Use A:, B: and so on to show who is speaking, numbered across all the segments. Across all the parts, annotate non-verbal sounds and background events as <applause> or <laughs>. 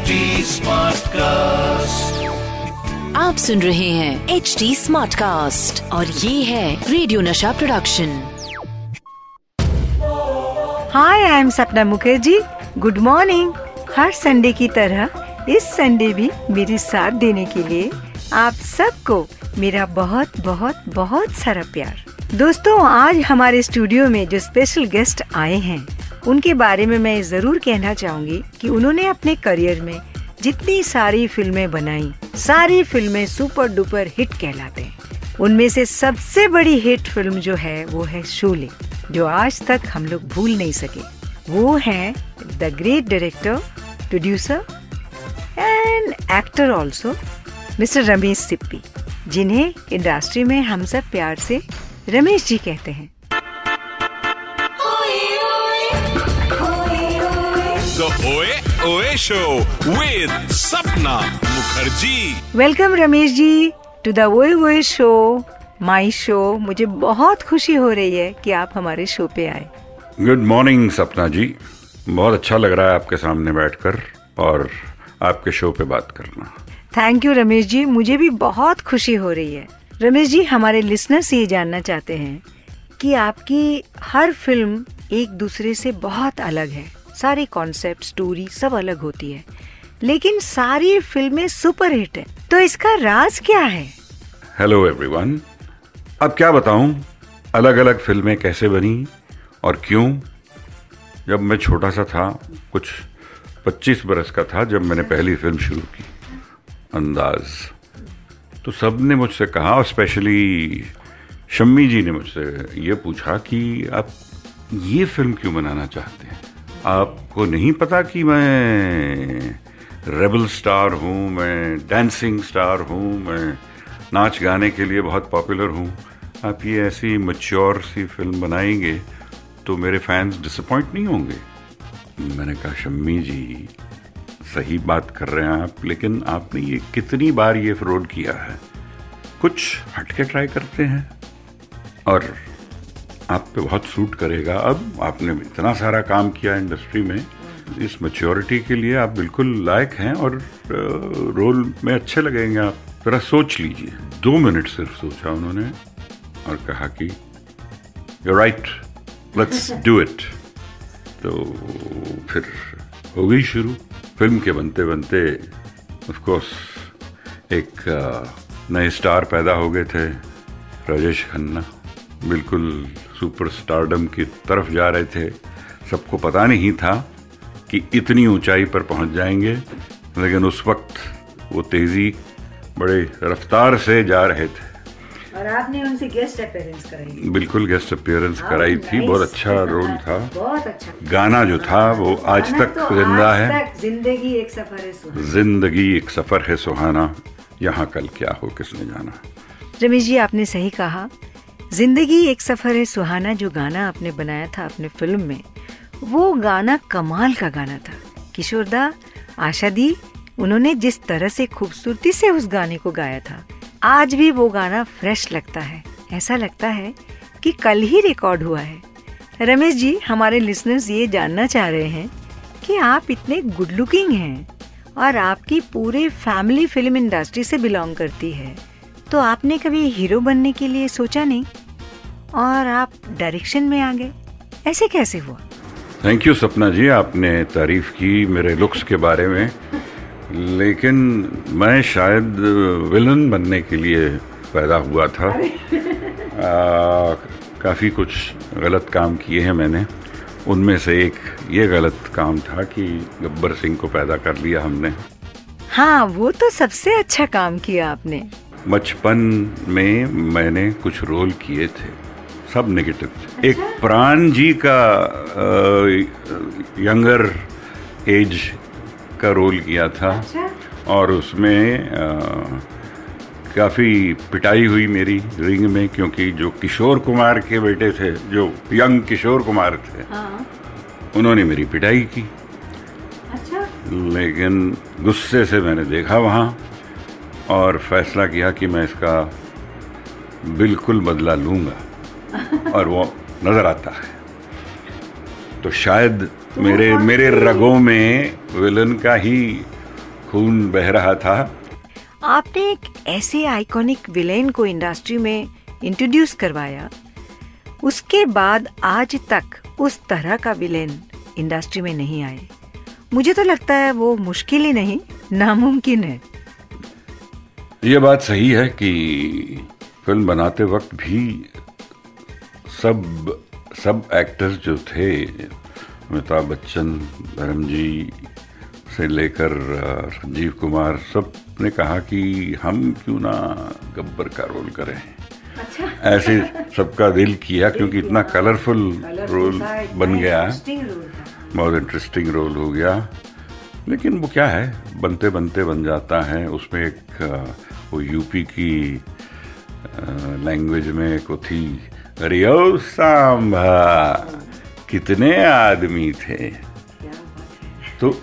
A: HD Smartcast.
B: आप सुन रहे हैं एच डी स्मार्ट कास्ट और ये है रेडियो नशा production
C: hi I am Sapna Mukherjee good morning her Sunday की तरह इस संडे भी मेरे साथ देने के लिए आप सबको मेरा बहुत बहुत बहुत सारा प्यार। दोस्तों आज हमारे स्टूडियो में जो स्पेशल गेस्ट आए हैं उनके बारे में मैं ज़रूर कहना चाहूँगी कि उन्होंने अपने करियर में जितनी सारी फ़िल्में बनाई, सारी फ़िल्में सुपर डुपर हिट कहलाते हैं। उनमें से सबसे बड़ी हिट फ़िल्म जो है, वो है शोले, जो आज तक हम लोग भूल नहीं सके। वो है the great director, producer and actor also mister Ramesh Sippy, जिन्हें इंडस्ट्री में हम सब प्यार से रमेश जी कहते हैं।
D: The Oe Oe Show with Sapna Mukherjee.
C: Welcome Ramesh ji to the वोए वोए शो माई शो मुझे बहुत खुशी हो रही है कि आप हमारे शो पे आए।
E: गुड मॉर्निंग सपना जी बहुत अच्छा लग रहा है आपके सामने बैठकर और आपके शो पे बात करना।
C: थैंक यू रमेश जी मुझे भी बहुत खुशी हो रही है। रमेश जी हमारे लिसनर से ये जानना चाहते हैं कि आपकी हर फ़िल्म एक दूसरे से बहुत अलग है। सारी कॉन्सेप्ट स्टोरी सब अलग होती है। लेकिन सारी फ़िल्में सुपर हिट है। तो इसका राज क्या है?
E: हेलो एवरीवन अब क्या बताऊँ? अलग अलग फ़िल्में कैसे बनी और क्यों? जब मैं छोटा सा था, कुछ 25 बरस का था, जब मैंने पहली फ़िल्म शुरू की, अंदाज। तो सबने मुझसे कहा, और स्पेशली शम्मी जी ने मुझसे ये पूछा कि आप ये फ़िल्म क्यों बनाना चाहते हैं? आपको नहीं पता कि मैं रेबल स्टार हूँ, मैं डांसिंग स्टार हूँ, मैं नाच गाने के लिए बहुत पॉपुलर हूँ। आप ये ऐसी मच्योर सी फ़िल्म बनाएँगे तो मेरे फैंस डिसअपॉइंट नहीं होंगे। मैंने कहा, शम्मी जी, सही बात कर रहे हैं आप, लेकिन आपने ये कितनी बार ये फ्रॉड किया है? कुछ हटके ट्राई करते हैं? और आप पे बहुत सूट करेगा। अब आपने इतना सारा काम किया इंडस्ट्री में इस मच्योरिटी के लिए आप बिल्कुल लायक हैं और रोल में अच्छे लगेंगे आप। जरा सोच लीजिए। दो मिनट सिर्फ़ सोचा उन्होंने और कहा कि you right let's do it तो फिर हो गई शुरू। फ़िल्म के बनते बनते ऑफ़ कोर्स एक नए स्टार पैदा हो गए थे राजेश खन्ना। बिल्कुल सुपर स्टारडम की तरफ़ जा रहे थे। सबको पता नहीं था कि इतनी ऊंचाई पर पहुँच जाएँगे लेकिन उस वक्त वो तेज़ी बड़े रफ्तार से जा रहे थे।
C: और आपने उनसे गेस्ट अपेयरेंस कराई।
E: बिल्कुल गेस्ट अपीयरेंस कराई थी बहुत अच्छा रोल था
C: बहुत अच्छा।
E: गाना जो था वो आज तक
C: तो
E: ज़िंदा है।
C: ज़िंदगी एक सफ़र है सुहाना।
E: ज़िंदगी एक सफ़र है सुहाना यहाँ कल क्या हो किसने जाना?
C: रमेश जी आपने सही कहा। ज़िंदगी एक सफ़र है, सुहाना, जो गाना आपने बनाया था अपने फ़िल्म में। वो गाना कमाल का गाना था। किशोरदा आशा दी, उन्होंने जिस तरह से खूबसूरती से उस गाने को गाया था, आज भी वो गाना फ्रेश लगता है। ऐसा लगता है कि कल ही रिकॉर्ड हुआ है। रमेश जी, हमारे लिसनर्स ये जानना चाह रहे हैं कि आप इतने गुड लुकिंग हैं और आपकी पूरी फैमिली फ़िल्म इंडस्ट्री से बिलोंग करती है। तो आपने कभी हीरो बनने के लिए सोचा नहीं? और आप डायरेक्शन में आ गए। ऐसे कैसे हुआ?
E: थैंक यू सपना जी। आपने तारीफ़ की मेरे लुक्स के बारे में। लेकिन मैं शायद विलन बनने के लिए पैदा हुआ था। काफ़ी कुछ गलत काम किए हैं मैंने। उनमें से एक ये गलत काम था कि गब्बर सिंह को पैदा कर लिया हमने।
C: हाँ वो तो सबसे अच्छा काम किया आपने।
E: बचपन में मैंने कुछ रोल किए थे सब नेगेटिव एक प्राण जी का आ, यंगर एज का रोल किया था और उसमें काफ़ी पिटाई हुई मेरी रिंग में क्योंकि जो किशोर कुमार के बेटे थे जो यंग किशोर कुमार थे उन्होंने मेरी पिटाई की। लेकिन गुस्से से मैंने देखा वहाँ और फैसला किया कि मैं इसका बिल्कुल बदला लूँगा। <laughs> और वो नज़र आता है। तो शायद मेरे मेरे रगों में विलन का ही खून बह रहा था।
C: आपने एक ऐसे आइकॉनिक विलेन को इंडस्ट्री में इंट्रोड्यूस करवाया। उसके बाद आज तक उस तरह का विलेन इंडस्ट्री में नहीं आए। मुझे तो लगता है वो मुश्किल ही नहीं नामुमकिन है।
E: ये बात सही है कि फ़िल्म बनाते वक्त भी सब सब एक्टर्स जो थे अमिताभ बच्चन धर्म जी से लेकर संजीव कुमार सबने कहा कि हम क्यों ना गब्बर का रोल करें। ऐसे सबका दिल किया क्योंकि इतना कलरफुल रोल बन गया। बहुत इंटरेस्टिंग रोल हो गया। लेकिन वो क्या है? बनते बनते बन जाता है। उसमें एक वो यूपी की लैंग्वेज में एक थी अरे ओ सांभा कितने आदमी थे? तो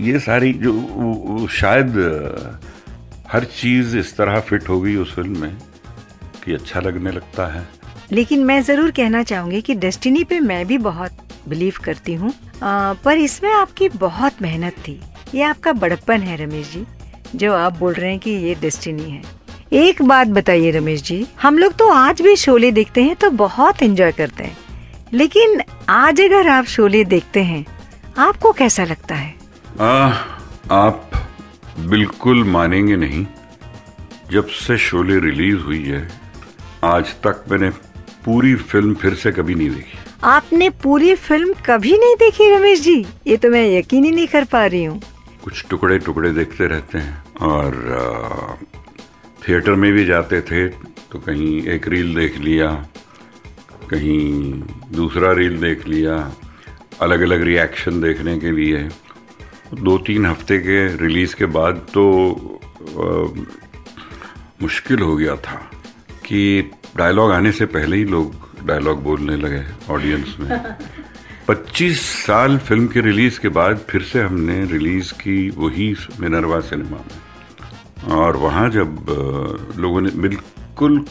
E: ये सारी जो शायद हर चीज़ इस तरह फिट हो गई उस फ़िल्म में कि अच्छा लगने लगता है।
C: लेकिन मैं ज़रूर कहना चाहूँगी कि डेस्टिनी पे मैं भी बहुत बिलीव करती हूँ। आ, पर इसमें आपकी बहुत मेहनत थी। ये आपका बड़प्पन है रमेश जी जो आप बोल रहे हैं कि ये डेस्टिनी है। एक बात बताइए रमेश जी हम लोग तो आज भी शोले देखते हैं तो बहुत एंजॉय करते हैं। लेकिन आज अगर आप शोले देखते हैं आपको कैसा लगता है?
E: आ, आप बिल्कुल मानेंगे नहीं जब से शोले रिलीज़ हुई है आज तक मैंने पूरी फ़िल्म फिर से कभी नहीं देखी।
C: आपने पूरी फ़िल्म कभी नहीं देखी रमेश जी? ये तो मैं यकीन ही नहीं कर पा रही हूँ।
E: कुछ टुकड़े टुकड़े देखते रहते हैं। और थिएटर में भी जाते थे तो कहीं एक रील देख लिया कहीं दूसरा रील देख लिया अलग अलग रिएक्शन देखने के लिए। दो तीन हफ़्ते के रिलीज़ के बाद तो आ, मुश्किल हो गया था कि डायलॉग आने से पहले ही लोग डायलॉग बोलने लगे ऑडियंस में। 25 साल फ़िल्म के रिलीज़ के बाद फिर से हमने रिलीज़ की वही मिनरवा सिनेमा में। और वहाँ जब लोगों ने बिल्कुल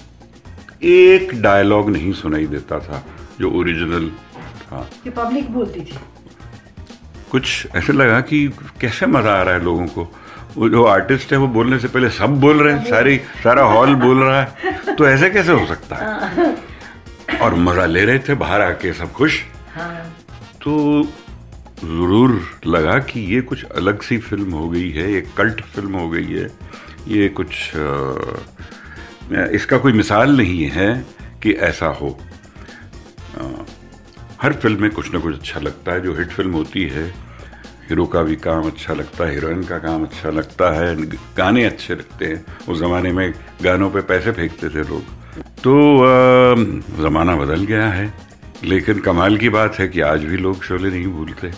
E: एक डायलॉग नहीं सुनाई देता था जो ओरिजिनल था।
C: पब्लिक बोलती थी।
E: कुछ ऐसे लगा कि कैसे मज़ा आ रहा है लोगों को। वो जो आर्टिस्ट है वो बोलने से पहले सब बोल रहे हैं सारी सारा हॉल बोल रहा है। तो ऐसे कैसे हो सकता है। और मज़ा ले रहे थे बाहर आके सब खुश। हाँ। तो ज़रूर लगा कि ये कुछ अलग सी फ़िल्म हो गई है ये कल्ट फ़िल्म हो गई है। ये कुछ इसका कोई मिसाल नहीं है कि ऐसा हो। हर फ़िल्म में कुछ ना कुछ अच्छा लगता है जो हिट फ़िल्म होती है हीरो का भी काम अच्छा लगता है हीरोइन का काम अच्छा लगता है गाने अच्छे लगते हैं। उस जमाने में गानों पे पैसे फेंकते थे लोग। तो जमाना बदल गया है। लेकिन कमाल की बात है कि आज भी लोग शोले नहीं भूलते।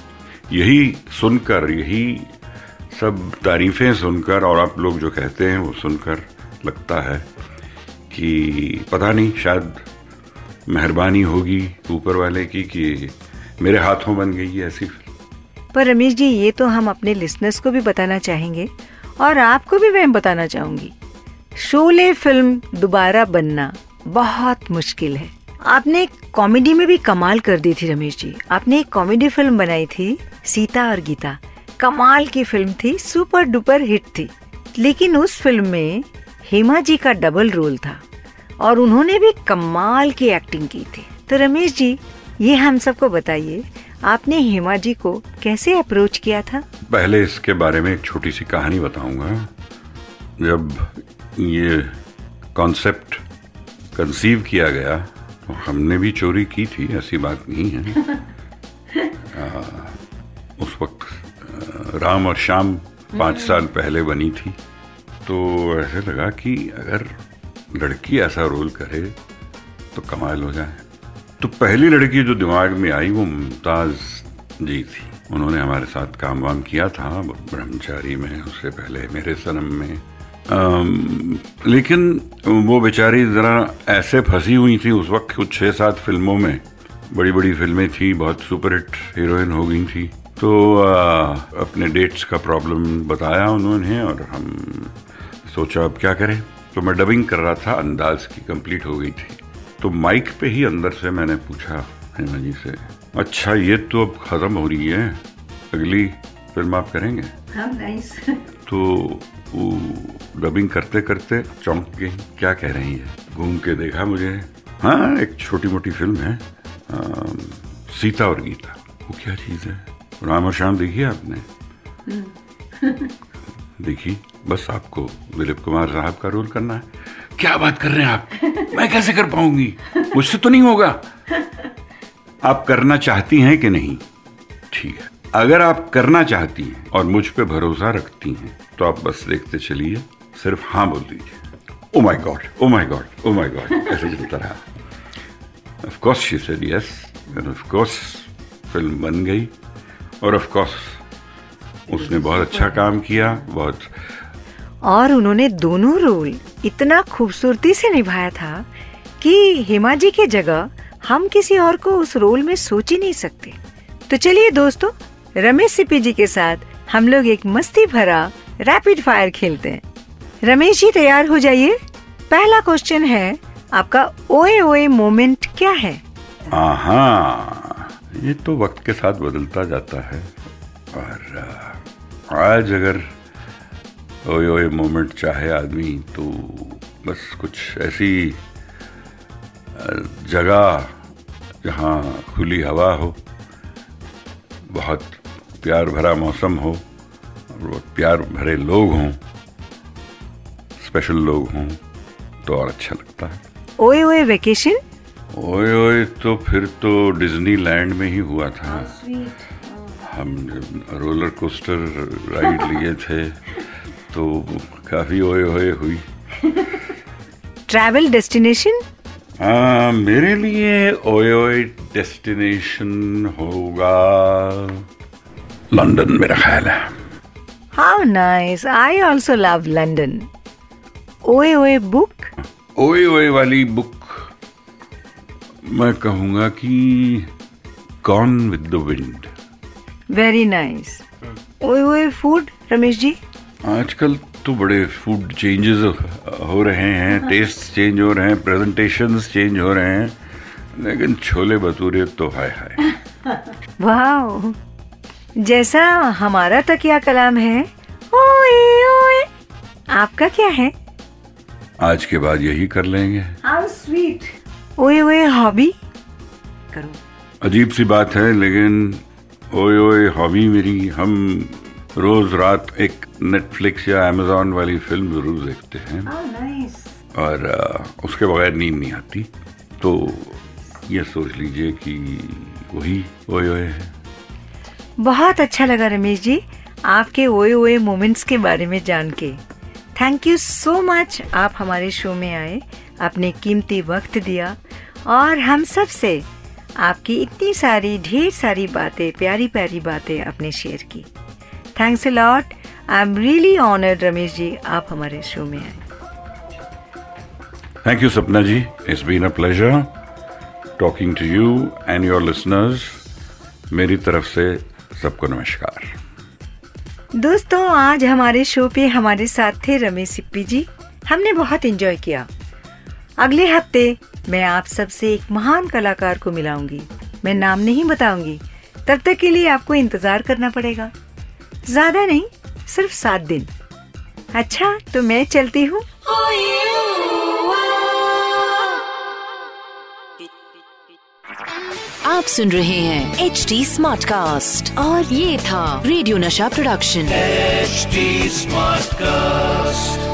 E: यही सुनकर, यही सब तारीफें सुनकर, और आप लोग जो कहते हैं वो सुनकर लगता है कि पता नहीं, शायद मेहरबानी होगी ऊपर वाले की कि मेरे हाथों बन गई है ऐसी
C: पर रमेश जी, ये तो हम अपने लिसनर्स को भी बताना चाहेंगे, और आपको भी मैं बताना चाहूँगी। शोले फ़िल्म दोबारा बनना। बहुत मुश्किल है। आपने कॉमेडी में भी कमाल कर दी थी रमेश जी। आपने एक कॉमेडी फ़िल्म बनाई थी, सीता और गीता। कमाल की फ़िल्म थी, सुपर डुपर हिट थी। लेकिन उस फ़िल्म में हेमा जी का डबल रोल था और उन्होंने भी कमाल की एक्टिंग की थी। तो रमेश जी, ये हम सबको बताइए, आपने हेमा जी को कैसे अप्रोच किया था?
E: पहले इसके बारे में एक छोटी सी कहानी बताऊँगा। जब ये कॉन्सेप्ट कंसीव किया गया तो हमने भी चोरी की थी ऐसी बात नहीं है। <laughs> आ, उस वक्त राम और शाम पाँच साल पहले बनी थी। तो ऐसे लगा कि अगर लड़की ऐसा रोल करे तो कमाल हो जाए। तो पहली लड़की जो दिमाग में आई वो मुमताज़ जी थी। उन्होंने हमारे साथ काम वाम किया था ब्रह्मचारी में उससे पहले मेरे सनम में। लेकिन वो बेचारी ज़रा ऐसे फंसी हुई थी उस वक्त कुछ छः सात फ़िल्मों में। बड़ी बड़ी फ़िल्में थी बहुत सुपरहिट हीरोइन हो गई थी। तो आ, अपने डेट्स का प्रॉब्लम बताया उन्होंने और हम सोचा अब क्या करें। तो मैं डबिंग कर रहा था अंदाज की कंप्लीट हो गई थी। तो माइक पे ही अंदर से मैंने पूछा हेमा जी से अच्छा ये तो अब खत्म हो रही है। अगली फ़िल्म आप करेंगे? तो वो डबिंग करते करते चौंक गई। क्या कह रही है? घूम के देखा मुझे। हाँ एक छोटी मोटी फ़िल्म है अम, सीता और गीता। वो क्या चीज़ है? राम और श्याम देखी आपने? देखी? बस आपको दिलीप कुमार साहब का रोल करना है। क्या बात कर रहे हैं आप? मैं कैसे कर पाऊँगी? मुझसे तो नहीं होगा। आप करना चाहती हैं कि नहीं? ठीक है। अगर आप करना चाहती हैं और मुझ पे भरोसा रखती हैं तो आप बस देखते चलिए सिर्फ़ हाँ बोल दीजिए। ओ my god oh my god oh my god ऐसे चलता रहा। Of course she said yes and of course film बन गई और ऑफ़ कोर्स उसने बहुत अच्छा काम किया बहुत
C: और उन्होंने दोनों रोल इतना खूबसूरती से निभाया था कि हेमा जी की जगह हम किसी और को उस रोल में सोच ही नहीं सकते। तो चलिए दोस्तों रमेश सिप्पी जी के साथ हम लोग एक मस्ती भरा रैपिड फायर खेलते हैं। रमेश जी, तैयार हो जाइए। पहला क्वेश्चन है, आपका ओए ओए मोमेंट क्या है?
E: हाँ ये तो वक्त के साथ बदलता जाता है। और आज अगर ओए ओए मोमेंट चाहे आदमी तो बस कुछ ऐसी जगह जहाँ खुली हवा हो। बहुत प्यार भरा मौसम हो और प्यार भरे लोग हों स्पेशल लोग हों तो और अच्छा लगता है।
C: ओए ओए वेकेशन
E: ओए ओए तो फिर तो डिज्नीलैंड में ही हुआ था। हम जब रोलर कोस्टर राइड लिए थे तो काफ़ी ओए ओए हुई। <laughs>
C: ट्रैवल डेस्टिनेशन
E: हाँ मेरे लिए ओए ओए डेस्टिनेशन होगा। लंदन मेरा ख्याल है।
C: How nice I also love London ओए ओए बुक
E: ओए ओए वाली बुक मैं कहूँगा कि gone with the wind
C: very nice ओए ओए फ़ूड रमेश जी?
E: आजकल तो बड़े फ़ूड चेंजेस हो रहे हैं टेस्ट चेंज हो रहे हैं प्रेजेंटेशंस चेंज हो रहे हैं लेकिन छोले भटूरे तो हाय हाय। <laughs>
C: वाह जैसा हमारा तकिया कलाम है ओए ओए आपका क्या है?
E: आज के बाद यही कर लेंगे।
C: हाउ स्वीट ओए ओए हॉबी करो।
E: अजीब सी बात है लेकिन ओए ओए हॉबी मेरी हम रोज रात एक नेटफ्लिक्स या अमेजोन वाली फ़िल्म ज़रूर देखते हैं।
C: नाइस
E: और उसके बगैर नींद नहीं आती। तो ये सोच लीजिए कि वही ओए ओए है।
C: बहुत अच्छा लगा रमेश जी आपके ओए ओए मोमेंट्स के बारे में जान के। थैंक यू सो मच आप हमारे शो में आए आपने कीमती वक्त दिया। और हम सबसे आपकी इतनी सारी ढेर सारी बातें प्यारी प्यारी बातें आपने शेयर की। Thanks a lot I am really honoured Ramesh ji आप हमारे शो में आए।
E: Thank you, Sapna ji. It's been a pleasure talking to you and your listeners. मेरी तरफ़ से सबको नमस्कार।
C: दोस्तों आज हमारे शो पे हमारे साथ थे रमेश सिप्पी जी। हमने बहुत एंजॉय किया। अगले हफ़्ते मैं आप सबसे एक महान कलाकार को मिलाऊँगी। मैं नाम नहीं बताऊँगी। तब तक के लिए आपको इंतज़ार करना पड़ेगा। ज़्यादा नहीं सिर्फ़ सात दिन। अच्छा तो मैं चलती हूँ।
B: आप सुन रहे हैं एच डी स्मार्ट कास्ट और ये था रेडियो नशा प्रोडक्शन
D: एचडी स्मार्ट Smartcast.